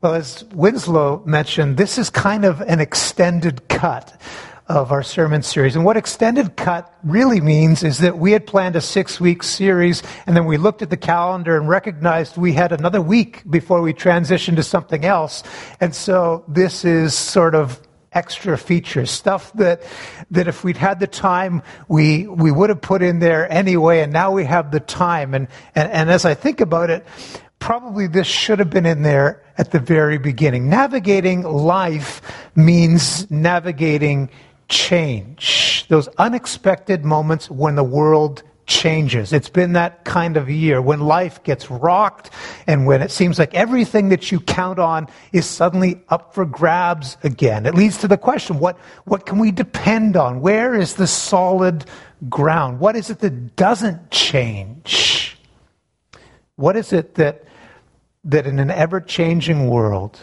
Well, as Winslow mentioned, this is kind of an extended cut of our sermon series. And what extended cut really means is that we had planned a six week series, and then we looked at the calendar and recognized we had another week before we transitioned to something else. And so this is sort of extra features, stuff that, that if we'd had the time, we, we would have put in there anyway, and now we have the time. And, and, and as I think about it, probably this should have been in there at the very beginning. Navigating life means navigating change, those unexpected moments when the world changes. It's been that kind of year when life gets rocked and when it seems like everything that you count on is suddenly up for grabs again. It leads to the question, what, what can we depend on? Where is the solid ground? What is it that doesn't change? What is it that, that in an ever changing world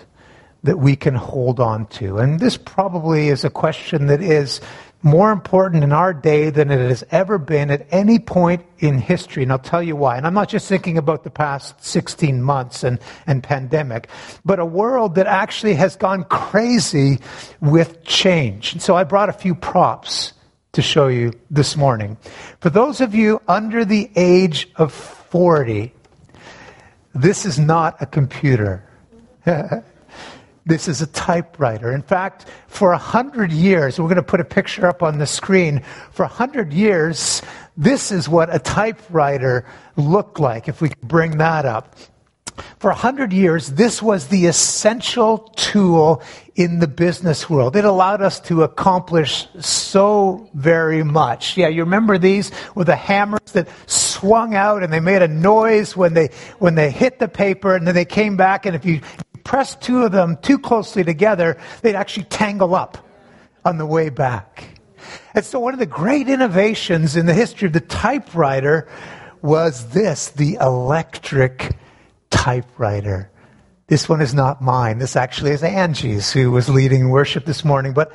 that we can hold on to? And this probably is a question that is more important in our day than it has ever been at any point in history. And I'll tell you why. And I'm not just thinking about the past 16 months and, and pandemic, but a world that actually has gone crazy with change. And so I brought a few props to show you this morning. For those of you under the age of 40, this is not a computer. This is a typewriter. In fact, for a hundred years, we're going to put a picture up on the screen. For a hundred years, this is what a typewriter looked like, if we could bring that up. For a hundred years, this was the essential tool in the business world. It allowed us to accomplish so very much. Yeah, you remember these with the hammers that swung out and they made a noise when they, when they hit the paper and then they came back and if you, press two of them too closely together, they'd actually tangle up on the way back. And so, one of the great innovations in the history of the typewriter was this the electric typewriter. This one is not mine. This actually is Angie's, who was leading worship this morning. But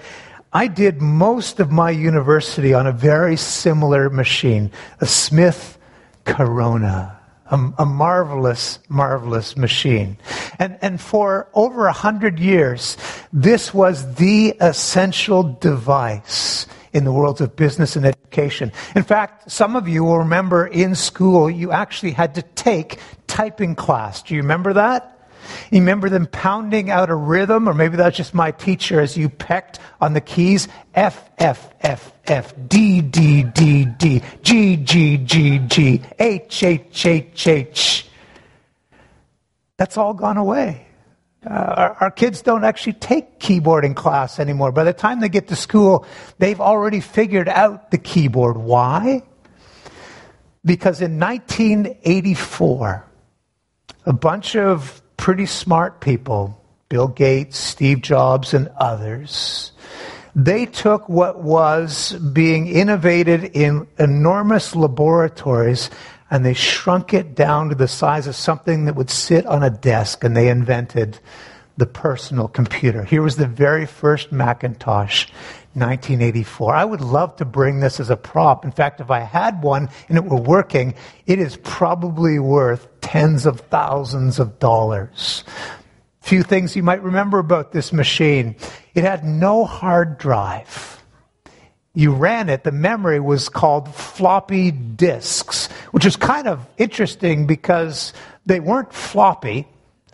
I did most of my university on a very similar machine, a Smith Corona a, a marvelous, marvelous machine. And, and for over a hundred years, this was the essential device in the worlds of business and education. In fact, some of you will remember in school, you actually had to take typing class. Do you remember that? You remember them pounding out a rhythm, or maybe that's just my teacher as you pecked on the keys F, F, F, F, D, D, D, D, G, G, G, G, H, H, H, H. That's all gone away. Uh, our, our, kids don't actually take keyboarding class anymore. By the time they get to school, they've already figured out the keyboard. Why? Because in 1984, a bunch of pretty smart people, Bill Gates, Steve Jobs, and others, they took what was being innovated in enormous laboratories and they shrunk it down to the size of something that would sit on a desk and they invented the personal computer. Here was the very first Macintosh, 1984. I would love to bring this as a prop. In fact, if I had one and it were working, it is probably worth tens of thousands of dollars. Few things you might remember about this machine. It had no hard drive. You ran it, the memory was called floppy disks, which is kind of interesting because they weren't floppy,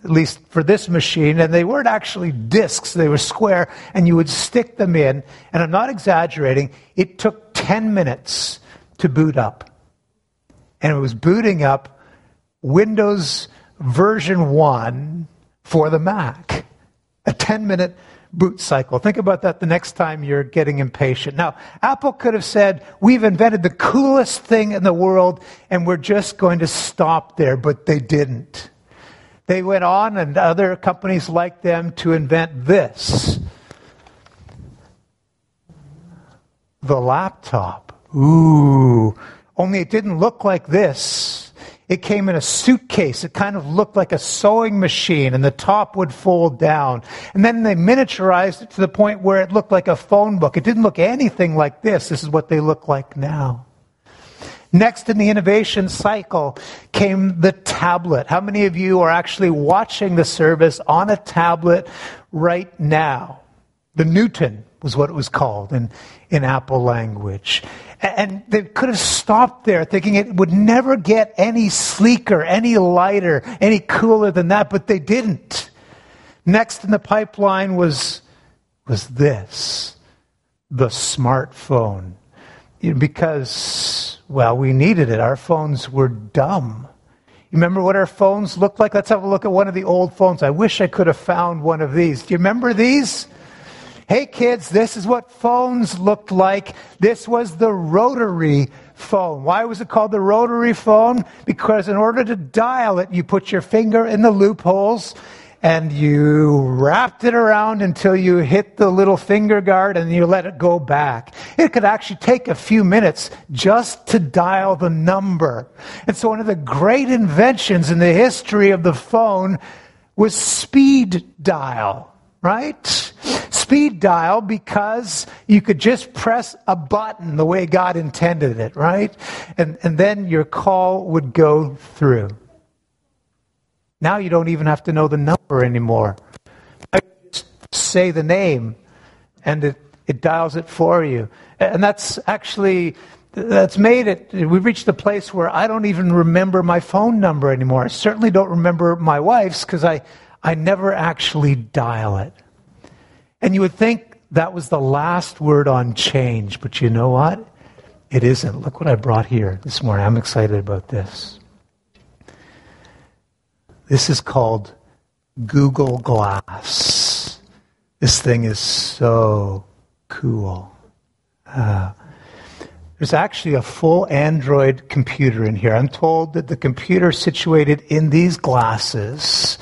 at least for this machine, and they weren't actually disks, they were square, and you would stick them in. And I'm not exaggerating, it took 10 minutes to boot up. And it was booting up Windows version 1 for the Mac. A 10 minute boot cycle. Think about that the next time you're getting impatient. Now, Apple could have said, We've invented the coolest thing in the world and we're just going to stop there, but they didn't. They went on, and other companies like them, to invent this the laptop. Ooh. Only it didn't look like this. It came in a suitcase. It kind of looked like a sewing machine, and the top would fold down. And then they miniaturized it to the point where it looked like a phone book. It didn't look anything like this. This is what they look like now. Next in the innovation cycle came the tablet. How many of you are actually watching the service on a tablet right now? The Newton was what it was called in, in Apple language. And they could have stopped there thinking it would never get any sleeker, any lighter, any cooler than that, but they didn't. Next in the pipeline was, was this the smartphone. Because, well, we needed it. Our phones were dumb. You remember what our phones looked like? Let's have a look at one of the old phones. I wish I could have found one of these. Do you remember these? Hey kids, this is what phones looked like. This was the rotary phone. Why was it called the rotary phone? Because in order to dial it, you put your finger in the loopholes and you wrapped it around until you hit the little finger guard and you let it go back. It could actually take a few minutes just to dial the number. And so one of the great inventions in the history of the phone was speed dial, right? Speed dial because you could just press a button the way God intended it, right? And, and then your call would go through. Now you don't even have to know the number anymore. I say the name and it, it dials it for you. And that's actually that's made it we've reached a place where I don't even remember my phone number anymore. I certainly don't remember my wife's because I, I never actually dial it. And you would think that was the last word on change, but you know what? It isn't. Look what I brought here this morning. I'm excited about this. This is called Google Glass. This thing is so cool. Uh, there's actually a full Android computer in here. I'm told that the computer situated in these glasses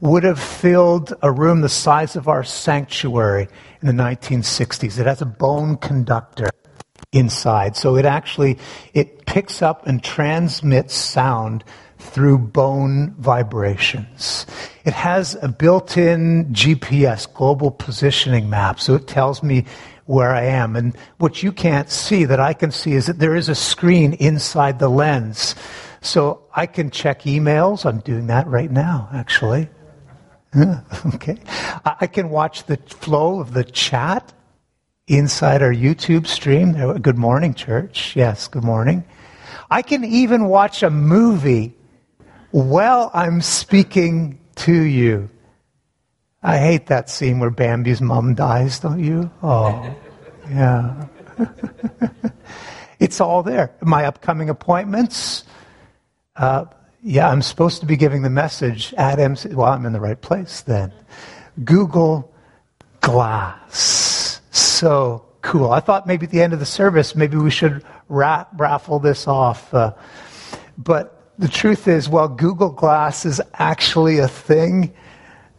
would have filled a room the size of our sanctuary in the 1960s. It has a bone conductor inside. So it actually it picks up and transmits sound through bone vibrations. It has a built-in GPS, global positioning map, so it tells me where I am. And what you can't see that I can see is that there is a screen inside the lens. So I can check emails. I'm doing that right now, actually. okay. I can watch the flow of the chat inside our YouTube stream. Good morning, church. Yes, good morning. I can even watch a movie while I'm speaking to you. I hate that scene where Bambi's mom dies, don't you? Oh, yeah. it's all there. My upcoming appointments. Uh, yeah, I'm supposed to be giving the message at MC. Well, I'm in the right place then. Google Glass. So cool. I thought maybe at the end of the service, maybe we should ra- raffle this off. Uh, but the truth is, while Google Glass is actually a thing,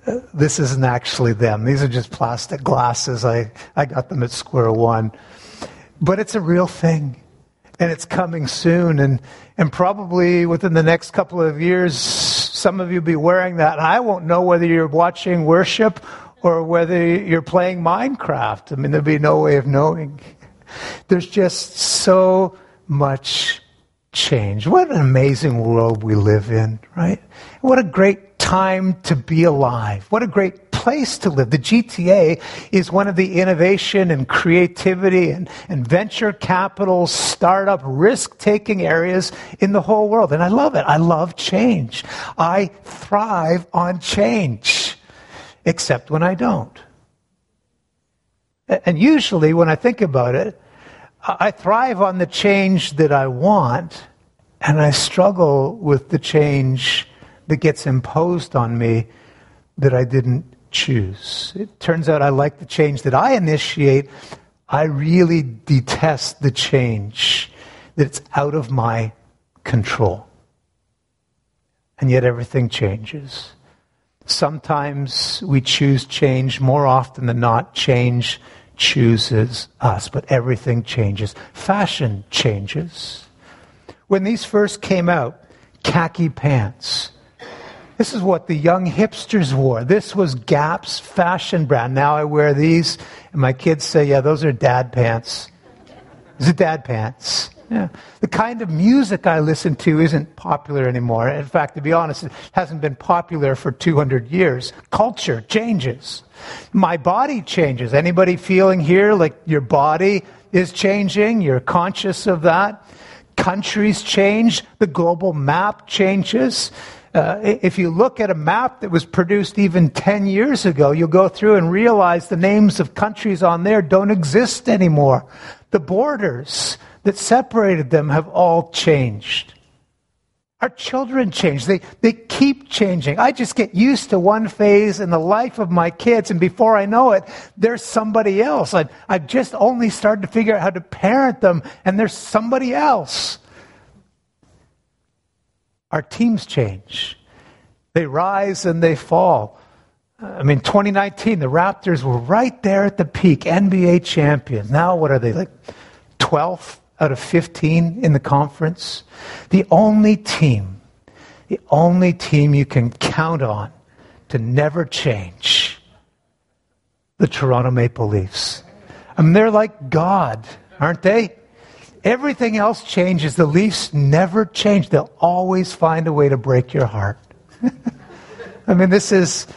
uh, this isn't actually them. These are just plastic glasses. I, I got them at Square One. But it's a real thing. And it's coming soon. And, and probably within the next couple of years, some of you will be wearing that. And I won't know whether you're watching worship or whether you're playing Minecraft. I mean, there'd be no way of knowing. There's just so much change. What an amazing world we live in, right? What a great time to be alive. What a great place to live. The GTA is one of the innovation and creativity and, and venture capital, startup, risk taking areas in the whole world. And I love it. I love change. I thrive on change, except when I don't. And usually, when I think about it, I thrive on the change that I want, and I struggle with the change that gets imposed on me that I didn't choose. It turns out I like the change that I initiate. I really detest the change that's out of my control. And yet everything changes. Sometimes we choose change more often than not, change chooses us, but everything changes. Fashion changes. When these first came out, khaki pants. This is what the young hipsters wore. This was Gap's fashion brand. Now I wear these, and my kids say, yeah, those are dad pants. These are dad pants. Yeah. The kind of music I listen to isn't popular anymore. In fact, to be honest, it hasn't been popular for 200 years. Culture changes. My body changes. Anybody feeling here like your body is changing? You're conscious of that? Countries change. The global map changes. Uh, if you look at a map that was produced even 10 years ago, you'll go through and realize the names of countries on there don't exist anymore. The borders that separated them have all changed. Our children change. They, they keep changing. I just get used to one phase in the life of my kids, and before I know it, there's somebody else. I, I've just only started to figure out how to parent them, and there's somebody else. Our teams change. They rise and they fall. I mean, 2019, the Raptors were right there at the peak, NBA champions. Now, what are they, like 12th? out of 15 in the conference. The only team, the only team you can count on to never change, the Toronto Maple Leafs. I mean, they're like God, aren't they? Everything else changes. The Leafs never change. They'll always find a way to break your heart. I mean, this is,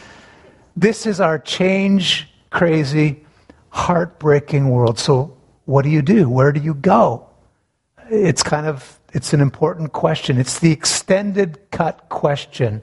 this is our change crazy, heartbreaking world. So, what do you do? Where do you go? it's kind of it's an important question. It's the extended cut question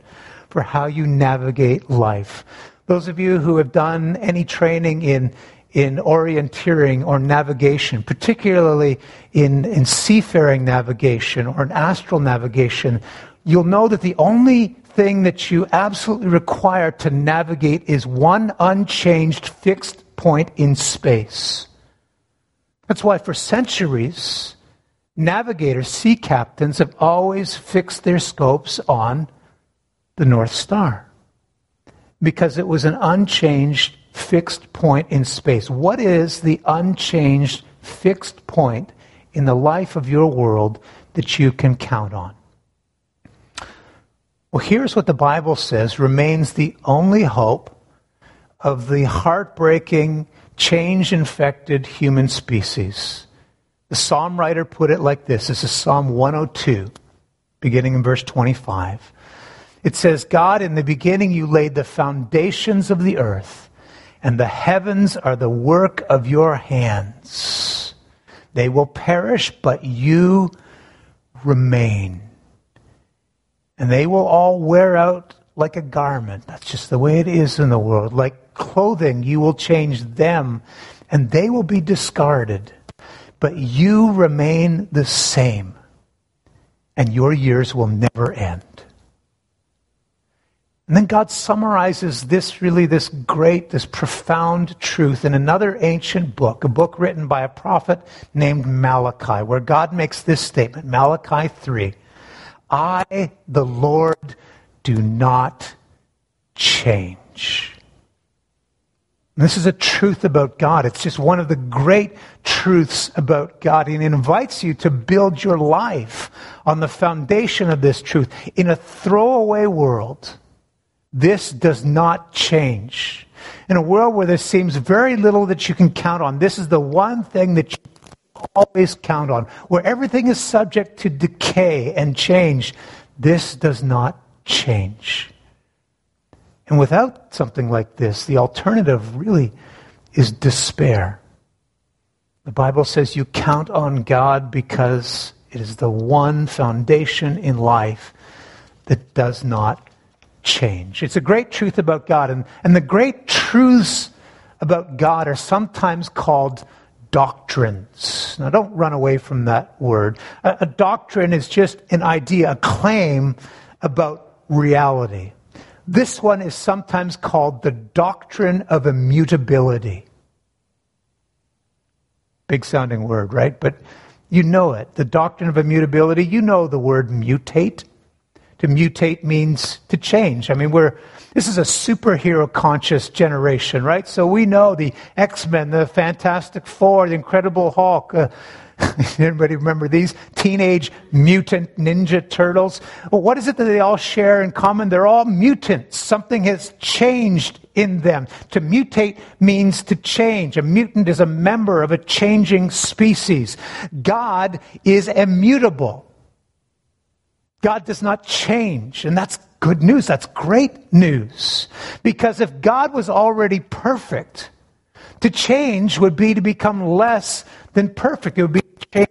for how you navigate life. Those of you who have done any training in in orienteering or navigation, particularly in, in seafaring navigation or in astral navigation, you'll know that the only thing that you absolutely require to navigate is one unchanged fixed point in space. That's why for centuries, navigators, sea captains, have always fixed their scopes on the North Star because it was an unchanged fixed point in space. What is the unchanged fixed point in the life of your world that you can count on? Well, here's what the Bible says remains the only hope of the heartbreaking, change infected human species the psalm writer put it like this this is Psalm 102, beginning in verse 25. It says, God, in the beginning you laid the foundations of the earth, and the heavens are the work of your hands. They will perish, but you remain. And they will all wear out like a garment. That's just the way it is in the world. Like clothing, you will change them, and they will be discarded but you remain the same, and your years will never end. And then God summarizes this really, this great, this profound truth in another ancient book, a book written by a prophet named Malachi, where God makes this statement Malachi 3 I, the Lord, do not change. This is a truth about God. It's just one of the great truths about God. And it invites you to build your life on the foundation of this truth. In a throwaway world, this does not change. In a world where there seems very little that you can count on, this is the one thing that you always count on. Where everything is subject to decay and change, this does not change. And without something like this, the alternative really is despair. The Bible says you count on God because it is the one foundation in life that does not change. It's a great truth about God. And, and the great truths about God are sometimes called doctrines. Now, don't run away from that word. A, a doctrine is just an idea, a claim about reality. This one is sometimes called the doctrine of immutability. Big sounding word, right? But you know it. The doctrine of immutability, you know the word mutate. To mutate means to change. I mean, we're, this is a superhero conscious generation, right? So we know the X Men, the Fantastic Four, the Incredible Hulk, uh, Anybody remember these? Teenage Mutant Ninja Turtles. Well, what is it that they all share in common? They're all mutants. Something has changed in them. To mutate means to change. A mutant is a member of a changing species. God is immutable. God does not change. And that's good news. That's great news. Because if God was already perfect, to change would be to become less than perfect. It would be change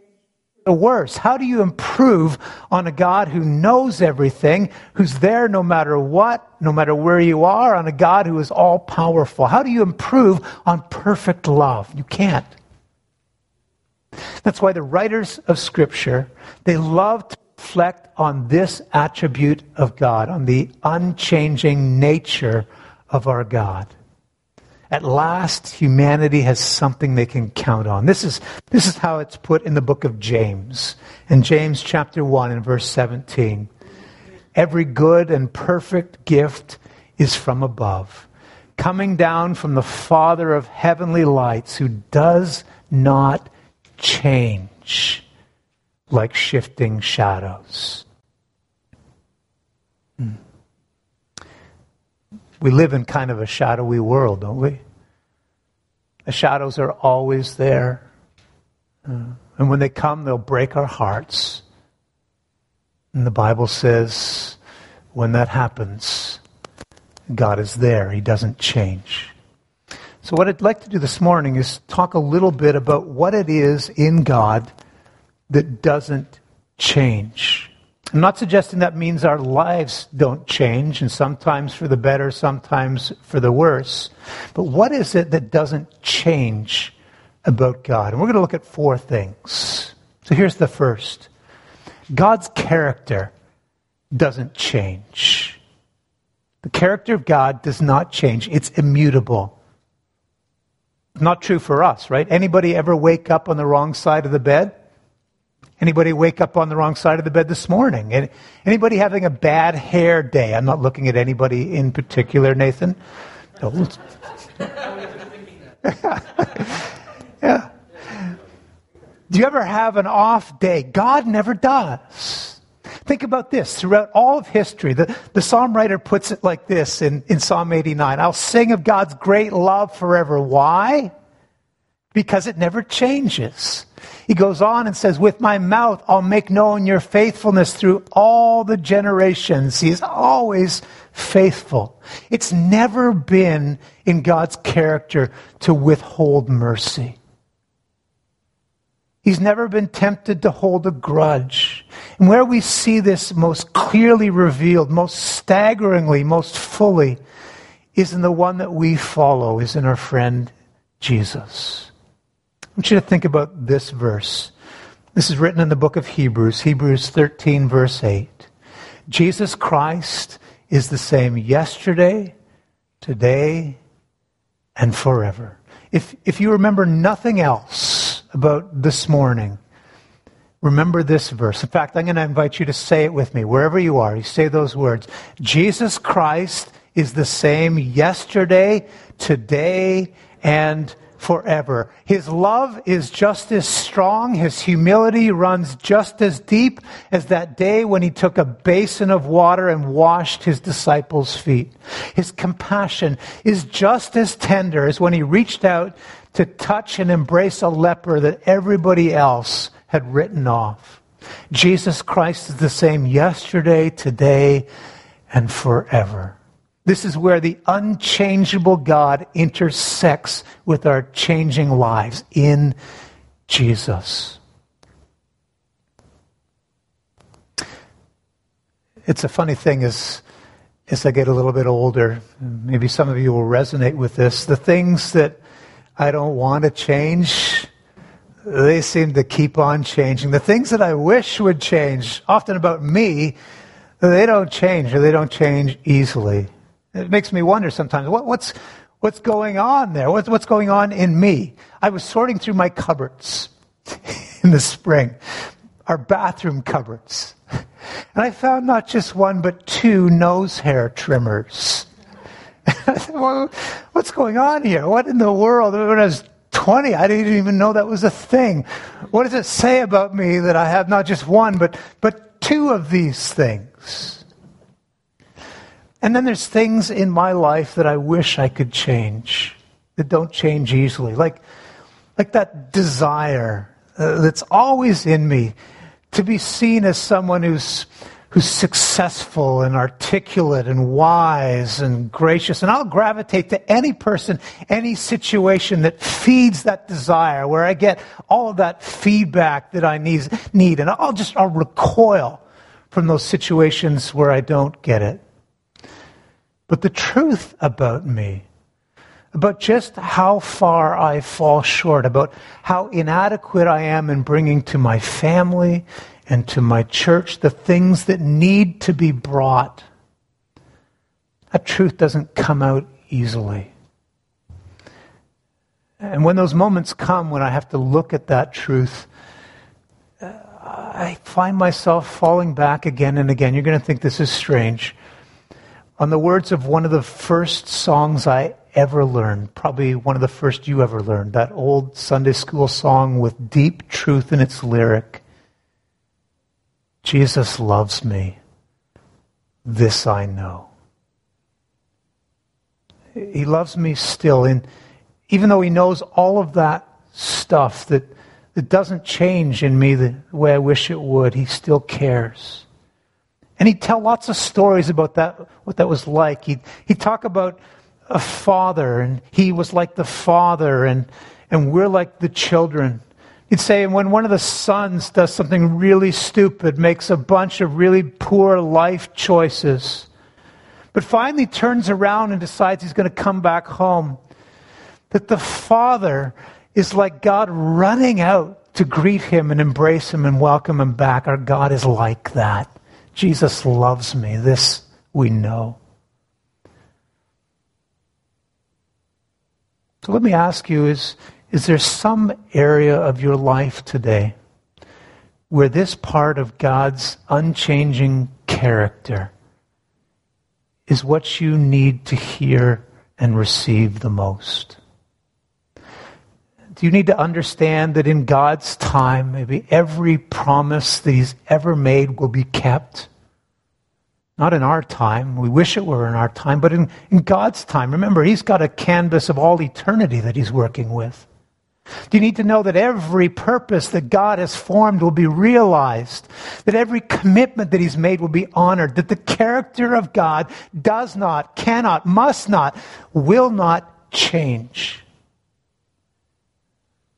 the worse. How do you improve on a God who knows everything, who's there no matter what, no matter where you are, on a God who is all powerful? How do you improve on perfect love? You can't. That's why the writers of Scripture, they love to reflect on this attribute of God, on the unchanging nature of our God. At last, humanity has something they can count on. This is, this is how it's put in the book of James. In James chapter 1 and verse 17. Every good and perfect gift is from above, coming down from the Father of heavenly lights, who does not change like shifting shadows. Hmm. We live in kind of a shadowy world, don't we? The shadows are always there. Uh, and when they come, they'll break our hearts. And the Bible says when that happens, God is there. He doesn't change. So, what I'd like to do this morning is talk a little bit about what it is in God that doesn't change. I'm not suggesting that means our lives don't change, and sometimes for the better, sometimes for the worse. But what is it that doesn't change about God? And we're going to look at four things. So here's the first God's character doesn't change. The character of God does not change, it's immutable. Not true for us, right? Anybody ever wake up on the wrong side of the bed? Anybody wake up on the wrong side of the bed this morning? Anybody having a bad hair day? I'm not looking at anybody in particular, Nathan. No. yeah. Do you ever have an off day? God never does. Think about this. Throughout all of history, the, the psalm writer puts it like this in, in Psalm 89 I'll sing of God's great love forever. Why? Because it never changes. He goes on and says, With my mouth I'll make known your faithfulness through all the generations. He is always faithful. It's never been in God's character to withhold mercy. He's never been tempted to hold a grudge. And where we see this most clearly revealed, most staggeringly, most fully, is in the one that we follow, is in our friend Jesus. I want you to think about this verse. This is written in the book of Hebrews, Hebrews 13, verse 8. Jesus Christ is the same yesterday, today, and forever. If, if you remember nothing else about this morning, remember this verse. In fact, I'm going to invite you to say it with me, wherever you are. You say those words Jesus Christ is the same yesterday, today, and forever. His love is just as strong. His humility runs just as deep as that day when he took a basin of water and washed his disciples' feet. His compassion is just as tender as when he reached out to touch and embrace a leper that everybody else had written off. Jesus Christ is the same yesterday, today, and forever. This is where the unchangeable God intersects with our changing lives in Jesus. It's a funny thing as, as I get a little bit older, maybe some of you will resonate with this. The things that I don't want to change, they seem to keep on changing. The things that I wish would change, often about me, they don't change or they don't change easily. It makes me wonder sometimes what, what's, what's going on there? What's, what's going on in me? I was sorting through my cupboards in the spring, our bathroom cupboards. And I found not just one, but two nose hair trimmers. well, what's going on here? What in the world? When I was 20. I didn't even know that was a thing. What does it say about me that I have not just one, but, but two of these things? And then there's things in my life that I wish I could change that don't change easily. Like, like that desire uh, that's always in me to be seen as someone who's who's successful and articulate and wise and gracious. And I'll gravitate to any person, any situation that feeds that desire, where I get all of that feedback that I need. need. And I'll just, I'll recoil from those situations where I don't get it. But the truth about me, about just how far I fall short, about how inadequate I am in bringing to my family and to my church the things that need to be brought. That truth doesn't come out easily. And when those moments come when I have to look at that truth, uh, I find myself falling back again and again. You're going to think this is strange. On the words of one of the first songs I ever learned, probably one of the first you ever learned, that old Sunday school song with deep truth in its lyric. Jesus loves me. This I know. He loves me still. And even though he knows all of that stuff that, that doesn't change in me the way I wish it would, he still cares. And he'd tell lots of stories about that, what that was like. He'd, he'd talk about a father, and he was like the father, and, and we're like the children. He'd say, when one of the sons does something really stupid, makes a bunch of really poor life choices, but finally turns around and decides he's going to come back home, that the father is like God running out to greet him and embrace him and welcome him back. Our God is like that. Jesus loves me. This we know. So let me ask you is, is there some area of your life today where this part of God's unchanging character is what you need to hear and receive the most? You need to understand that in God's time, maybe every promise that He's ever made will be kept? Not in our time. We wish it were in our time, but in, in God's time. Remember, He's got a canvas of all eternity that He's working with. Do you need to know that every purpose that God has formed will be realized? That every commitment that He's made will be honored? That the character of God does not, cannot, must not, will not change?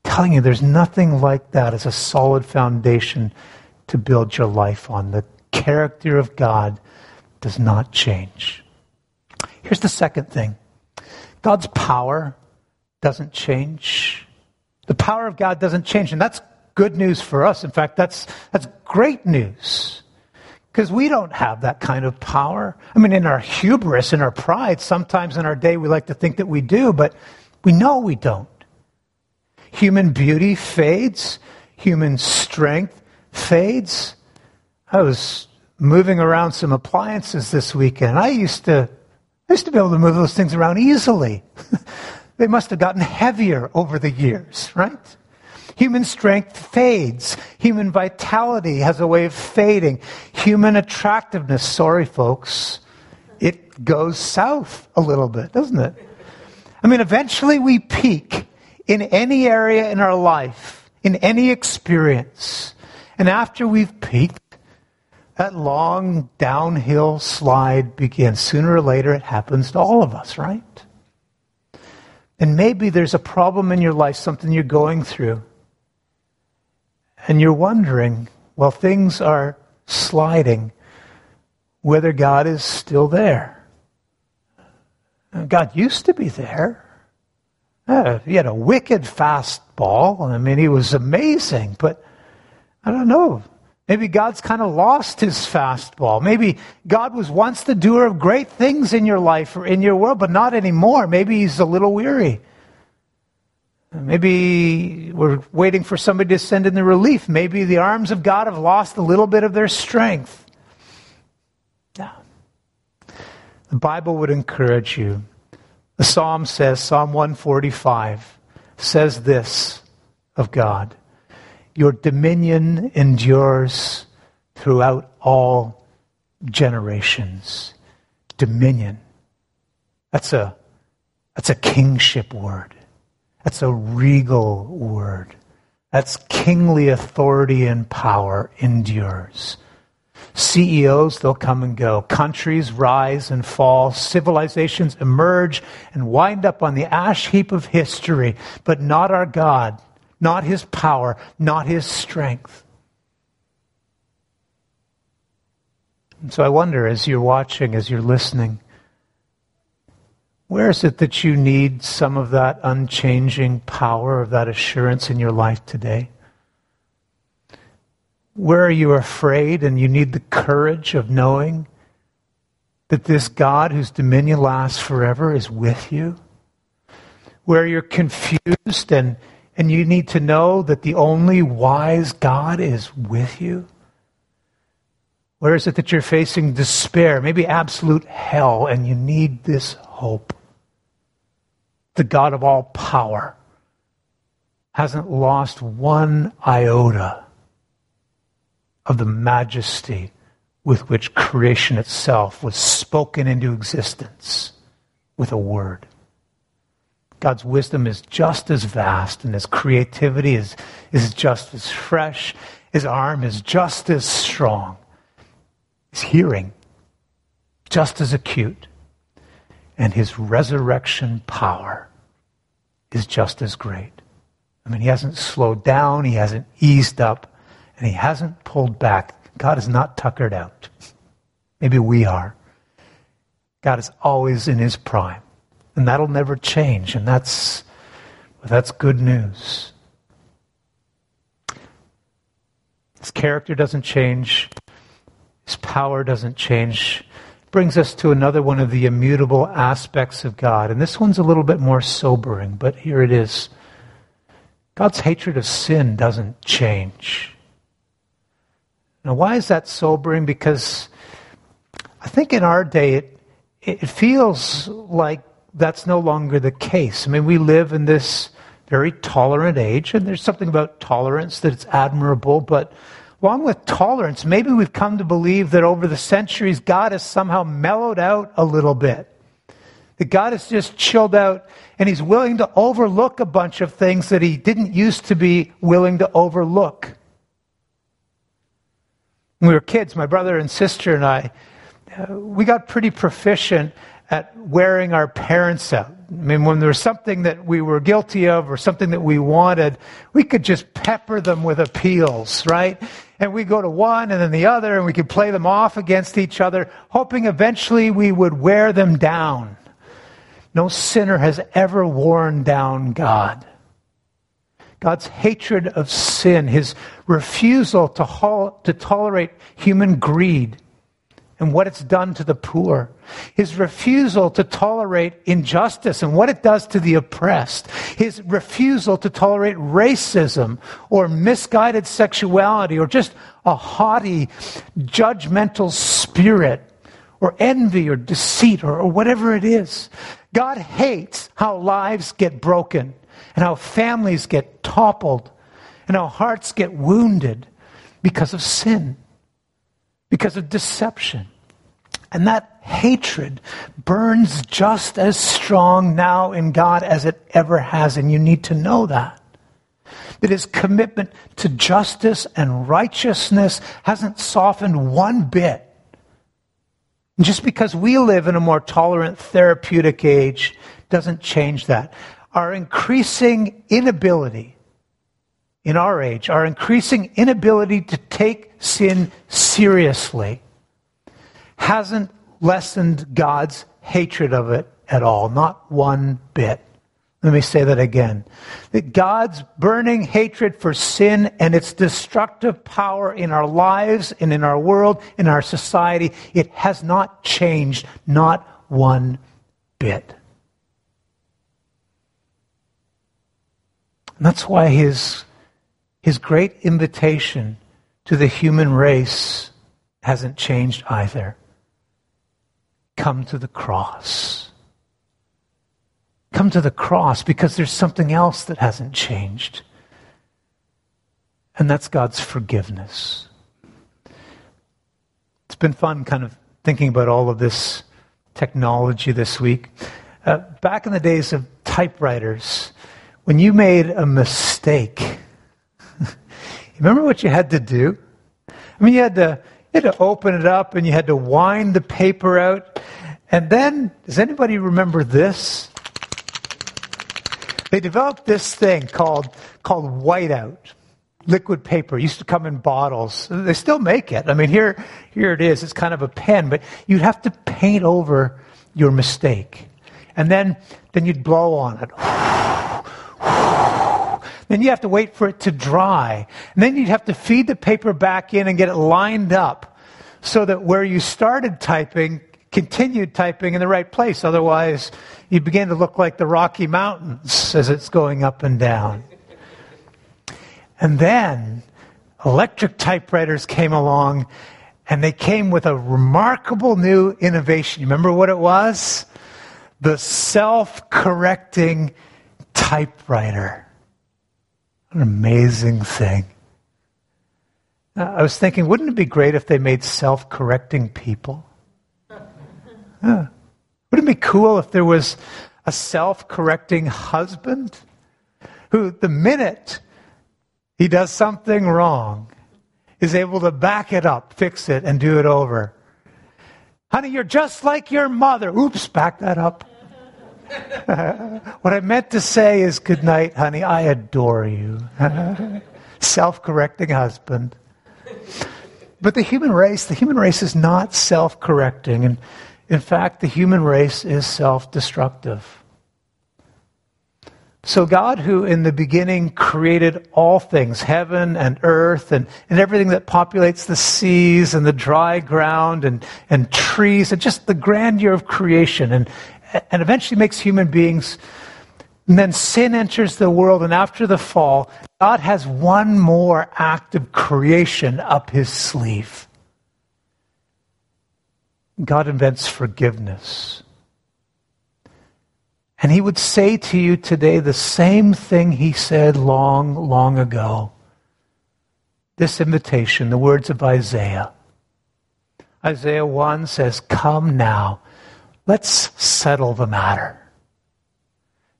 Telling you there's nothing like that as a solid foundation to build your life on. The character of God does not change. Here's the second thing God's power doesn't change. The power of God doesn't change, and that's good news for us. In fact, that's, that's great news. Because we don't have that kind of power. I mean, in our hubris, in our pride, sometimes in our day we like to think that we do, but we know we don't. Human beauty fades, human strength fades. I was moving around some appliances this weekend. I used to, I used to be able to move those things around easily. They must have gotten heavier over the years, right? Human strength fades. Human vitality has a way of fading. Human attractiveness, sorry folks, it goes south a little bit, doesn't it? I mean, eventually we peak in any area in our life, in any experience. And after we've peaked, that long downhill slide begins. Sooner or later, it happens to all of us, right? And maybe there's a problem in your life, something you're going through. And you're wondering, well, things are sliding, whether God is still there. God used to be there. Uh, he had a wicked fastball. I mean, he was amazing, but I don't know. Maybe God's kind of lost his fastball. Maybe God was once the doer of great things in your life or in your world, but not anymore. Maybe he's a little weary. Maybe we're waiting for somebody to send in the relief. Maybe the arms of God have lost a little bit of their strength. Yeah. The Bible would encourage you. The Psalm says, Psalm 145, says this of God Your dominion endures throughout all generations. Dominion. That's a, that's a kingship word. That's a regal word. That's kingly authority and power endures. CEOs, they'll come and go. Countries rise and fall. Civilizations emerge and wind up on the ash heap of history, but not our God, not his power, not his strength. And so I wonder as you're watching, as you're listening, where is it that you need some of that unchanging power, of that assurance in your life today? Where are you afraid and you need the courage of knowing that this God whose dominion lasts forever is with you? Where you're confused and, and you need to know that the only wise God is with you? Where is it that you're facing despair, maybe absolute hell, and you need this hope? The God of all power hasn't lost one iota of the majesty with which creation itself was spoken into existence with a word. God's wisdom is just as vast, and his creativity is, is just as fresh. His arm is just as strong. His hearing, just as acute. And his resurrection power is just as great. I mean, he hasn't slowed down, he hasn't eased up, and he hasn't pulled back. God is not tuckered out. Maybe we are. God is always in his prime. And that'll never change. And that's, that's good news. His character doesn't change. His power doesn't change. Brings us to another one of the immutable aspects of God. And this one's a little bit more sobering, but here it is. God's hatred of sin doesn't change. Now, why is that sobering? Because I think in our day it, it feels like that's no longer the case. I mean, we live in this very tolerant age, and there's something about tolerance that it's admirable, but along with tolerance, maybe we've come to believe that over the centuries, God has somehow mellowed out a little bit. That God has just chilled out and He's willing to overlook a bunch of things that He didn't used to be willing to overlook. When we were kids, my brother and sister and I, uh, we got pretty proficient at wearing our parents out. I mean, when there was something that we were guilty of or something that we wanted, we could just pepper them with appeals, right? And we go to one and then the other, and we could play them off against each other, hoping eventually we would wear them down. No sinner has ever worn down God. God's hatred of sin, his refusal to, to tolerate human greed and what it's done to the poor, his refusal to tolerate injustice and what it does to the oppressed, his refusal to tolerate racism or misguided sexuality or just a haughty, judgmental spirit or envy or deceit or, or whatever it is. God hates how lives get broken and how families get toppled and how hearts get wounded because of sin, because of deception. And that hatred burns just as strong now in God as it ever has, and you need to know that. That his commitment to justice and righteousness hasn't softened one bit. And just because we live in a more tolerant therapeutic age doesn't change that our increasing inability in our age, our increasing inability to take sin seriously, hasn't lessened God's hatred of it at all, not one bit. Let me say that again. That God's burning hatred for sin and its destructive power in our lives and in our world, in our society, it has not changed, not one bit. And that's why his, his great invitation to the human race hasn't changed either. Come to the cross. come to the cross because there's something else that hasn't changed. And that's God's forgiveness. It's been fun kind of thinking about all of this technology this week. Uh, back in the days of typewriters, when you made a mistake, remember what you had to do? I mean, you had to, you had to open it up and you had to wind the paper out. And then, does anybody remember this? They developed this thing called, called whiteout liquid paper. It used to come in bottles. They still make it. I mean, here, here it is. It's kind of a pen, but you'd have to paint over your mistake. And then, then you'd blow on it. Then you have to wait for it to dry. And then you'd have to feed the paper back in and get it lined up so that where you started typing, continued typing in the right place. Otherwise, you begin to look like the Rocky Mountains as it's going up and down. And then electric typewriters came along and they came with a remarkable new innovation. You remember what it was? The self correcting typewriter. An amazing thing. I was thinking, wouldn't it be great if they made self correcting people? Wouldn't it be cool if there was a self correcting husband who, the minute he does something wrong, is able to back it up, fix it, and do it over. Honey, you're just like your mother. Oops, back that up. what I meant to say is, good night, honey. I adore you. self correcting husband. But the human race, the human race is not self correcting. And in fact, the human race is self destructive. So, God, who in the beginning created all things, heaven and earth, and, and everything that populates the seas and the dry ground and, and trees, and just the grandeur of creation, and, and eventually makes human beings. And then sin enters the world, and after the fall, God has one more act of creation up his sleeve. God invents forgiveness. And he would say to you today the same thing he said long, long ago. This invitation, the words of Isaiah. Isaiah 1 says, Come now, let's settle the matter.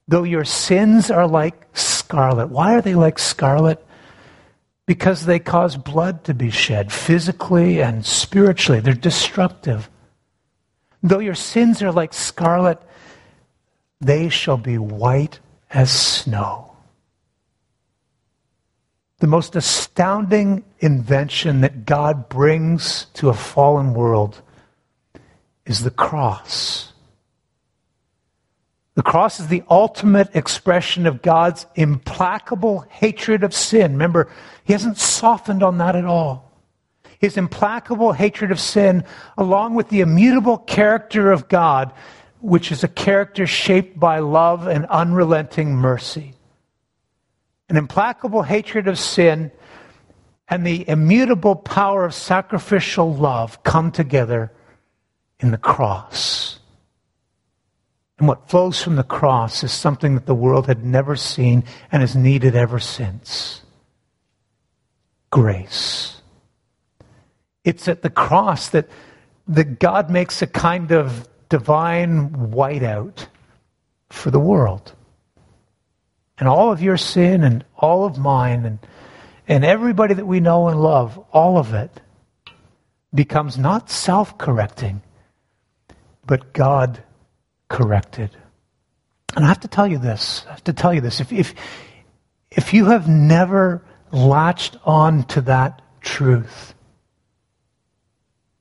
Though your sins are like scarlet. Why are they like scarlet? Because they cause blood to be shed, physically and spiritually. They're destructive. Though your sins are like scarlet, they shall be white as snow. The most astounding invention that God brings to a fallen world is the cross. The cross is the ultimate expression of God's implacable hatred of sin. Remember, He hasn't softened on that at all. His implacable hatred of sin, along with the immutable character of God, which is a character shaped by love and unrelenting mercy. An implacable hatred of sin and the immutable power of sacrificial love come together in the cross. And what flows from the cross is something that the world had never seen and has needed ever since grace. It's at the cross that, that God makes a kind of divine whiteout for the world. And all of your sin and all of mine and, and everybody that we know and love, all of it becomes not self correcting, but God corrected. And I have to tell you this. I have to tell you this. If, if, if you have never latched on to that truth,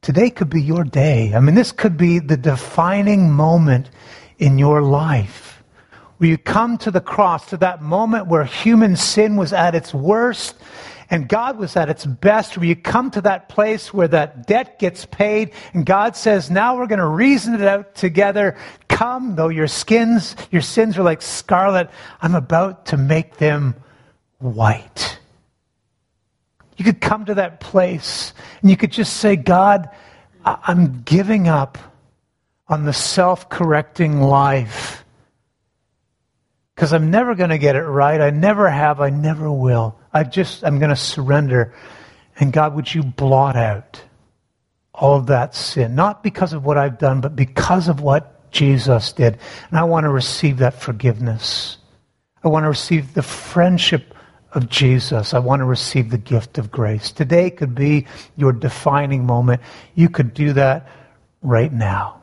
Today could be your day. I mean, this could be the defining moment in your life where you come to the cross, to that moment where human sin was at its worst and God was at its best, where you come to that place where that debt gets paid and God says, now we're going to reason it out together. Come, though your skins, your sins are like scarlet, I'm about to make them white. You could come to that place and you could just say, God, I'm giving up on the self correcting life because I'm never going to get it right. I never have. I never will. I just, I'm going to surrender. And God, would you blot out all of that sin? Not because of what I've done, but because of what Jesus did. And I want to receive that forgiveness. I want to receive the friendship of Jesus. I want to receive the gift of grace. Today could be your defining moment. You could do that right now.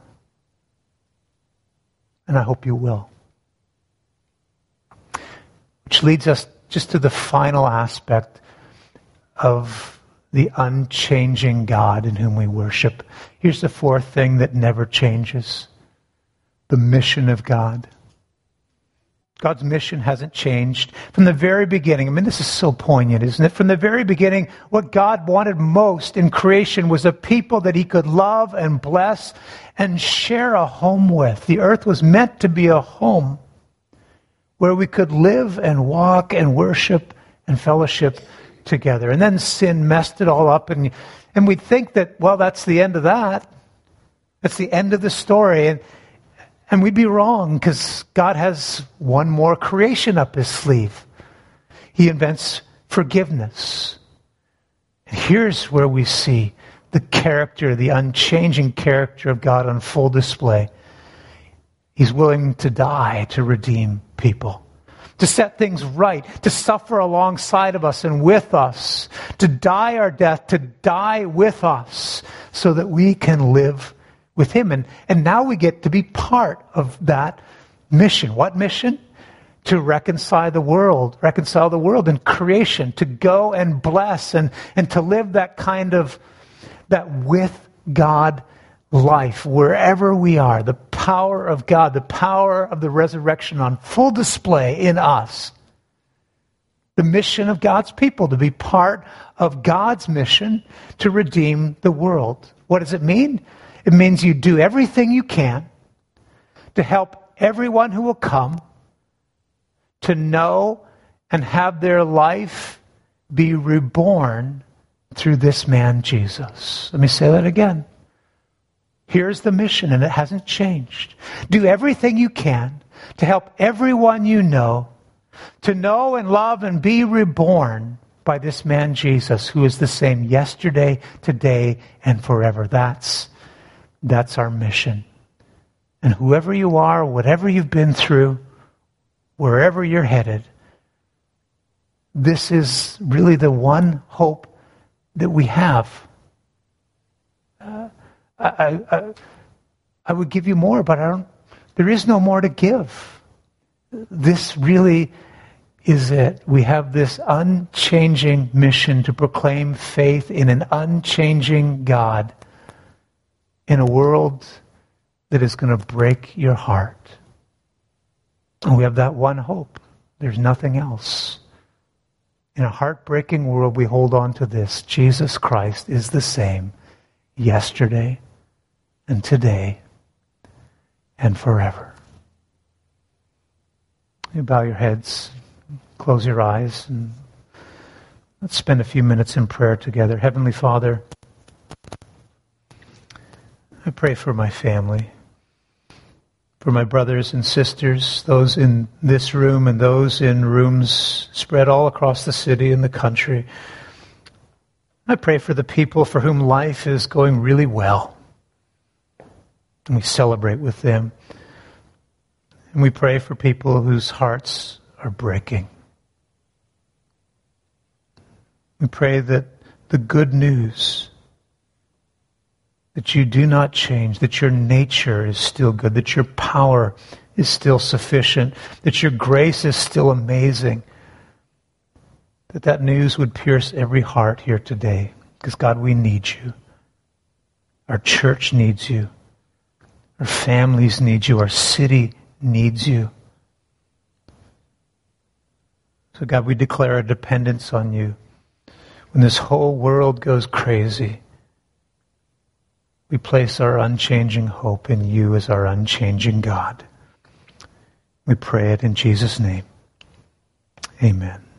And I hope you will. Which leads us just to the final aspect of the unchanging God in whom we worship. Here's the fourth thing that never changes the mission of God. God's mission hasn't changed from the very beginning. I mean, this is so poignant, isn't it? From the very beginning, what God wanted most in creation was a people that He could love and bless and share a home with. The earth was meant to be a home where we could live and walk and worship and fellowship together. And then sin messed it all up, and, and we'd think that, well, that's the end of that. That's the end of the story. And, and we'd be wrong because God has one more creation up his sleeve. He invents forgiveness. And here's where we see the character, the unchanging character of God on full display. He's willing to die to redeem people, to set things right, to suffer alongside of us and with us, to die our death, to die with us, so that we can live with Him. And, and now we get to be part of that mission. What mission? To reconcile the world, reconcile the world and creation, to go and bless and, and to live that kind of, that with God life wherever we are, the power of God, the power of the resurrection on full display in us. The mission of God's people to be part of God's mission to redeem the world. What does it mean? It means you do everything you can to help everyone who will come to know and have their life be reborn through this man, Jesus. Let me say that again. Here's the mission, and it hasn't changed. Do everything you can to help everyone you know to know and love and be reborn by this man Jesus, who is the same yesterday, today, and forever. That's, that's our mission. And whoever you are, whatever you've been through, wherever you're headed, this is really the one hope that we have. I, I, I would give you more, but I don't, there is no more to give. This really is it. We have this unchanging mission to proclaim faith in an unchanging God in a world that is going to break your heart. And we have that one hope. There's nothing else. In a heartbreaking world, we hold on to this. Jesus Christ is the same yesterday, and today and forever. You bow your heads, close your eyes, and let's spend a few minutes in prayer together. Heavenly Father, I pray for my family, for my brothers and sisters, those in this room and those in rooms spread all across the city and the country. I pray for the people for whom life is going really well and we celebrate with them. And we pray for people whose hearts are breaking. We pray that the good news that you do not change, that your nature is still good, that your power is still sufficient, that your grace is still amazing, that that news would pierce every heart here today. Because, God, we need you. Our church needs you. Our families need you. Our city needs you. So, God, we declare our dependence on you. When this whole world goes crazy, we place our unchanging hope in you as our unchanging God. We pray it in Jesus' name. Amen.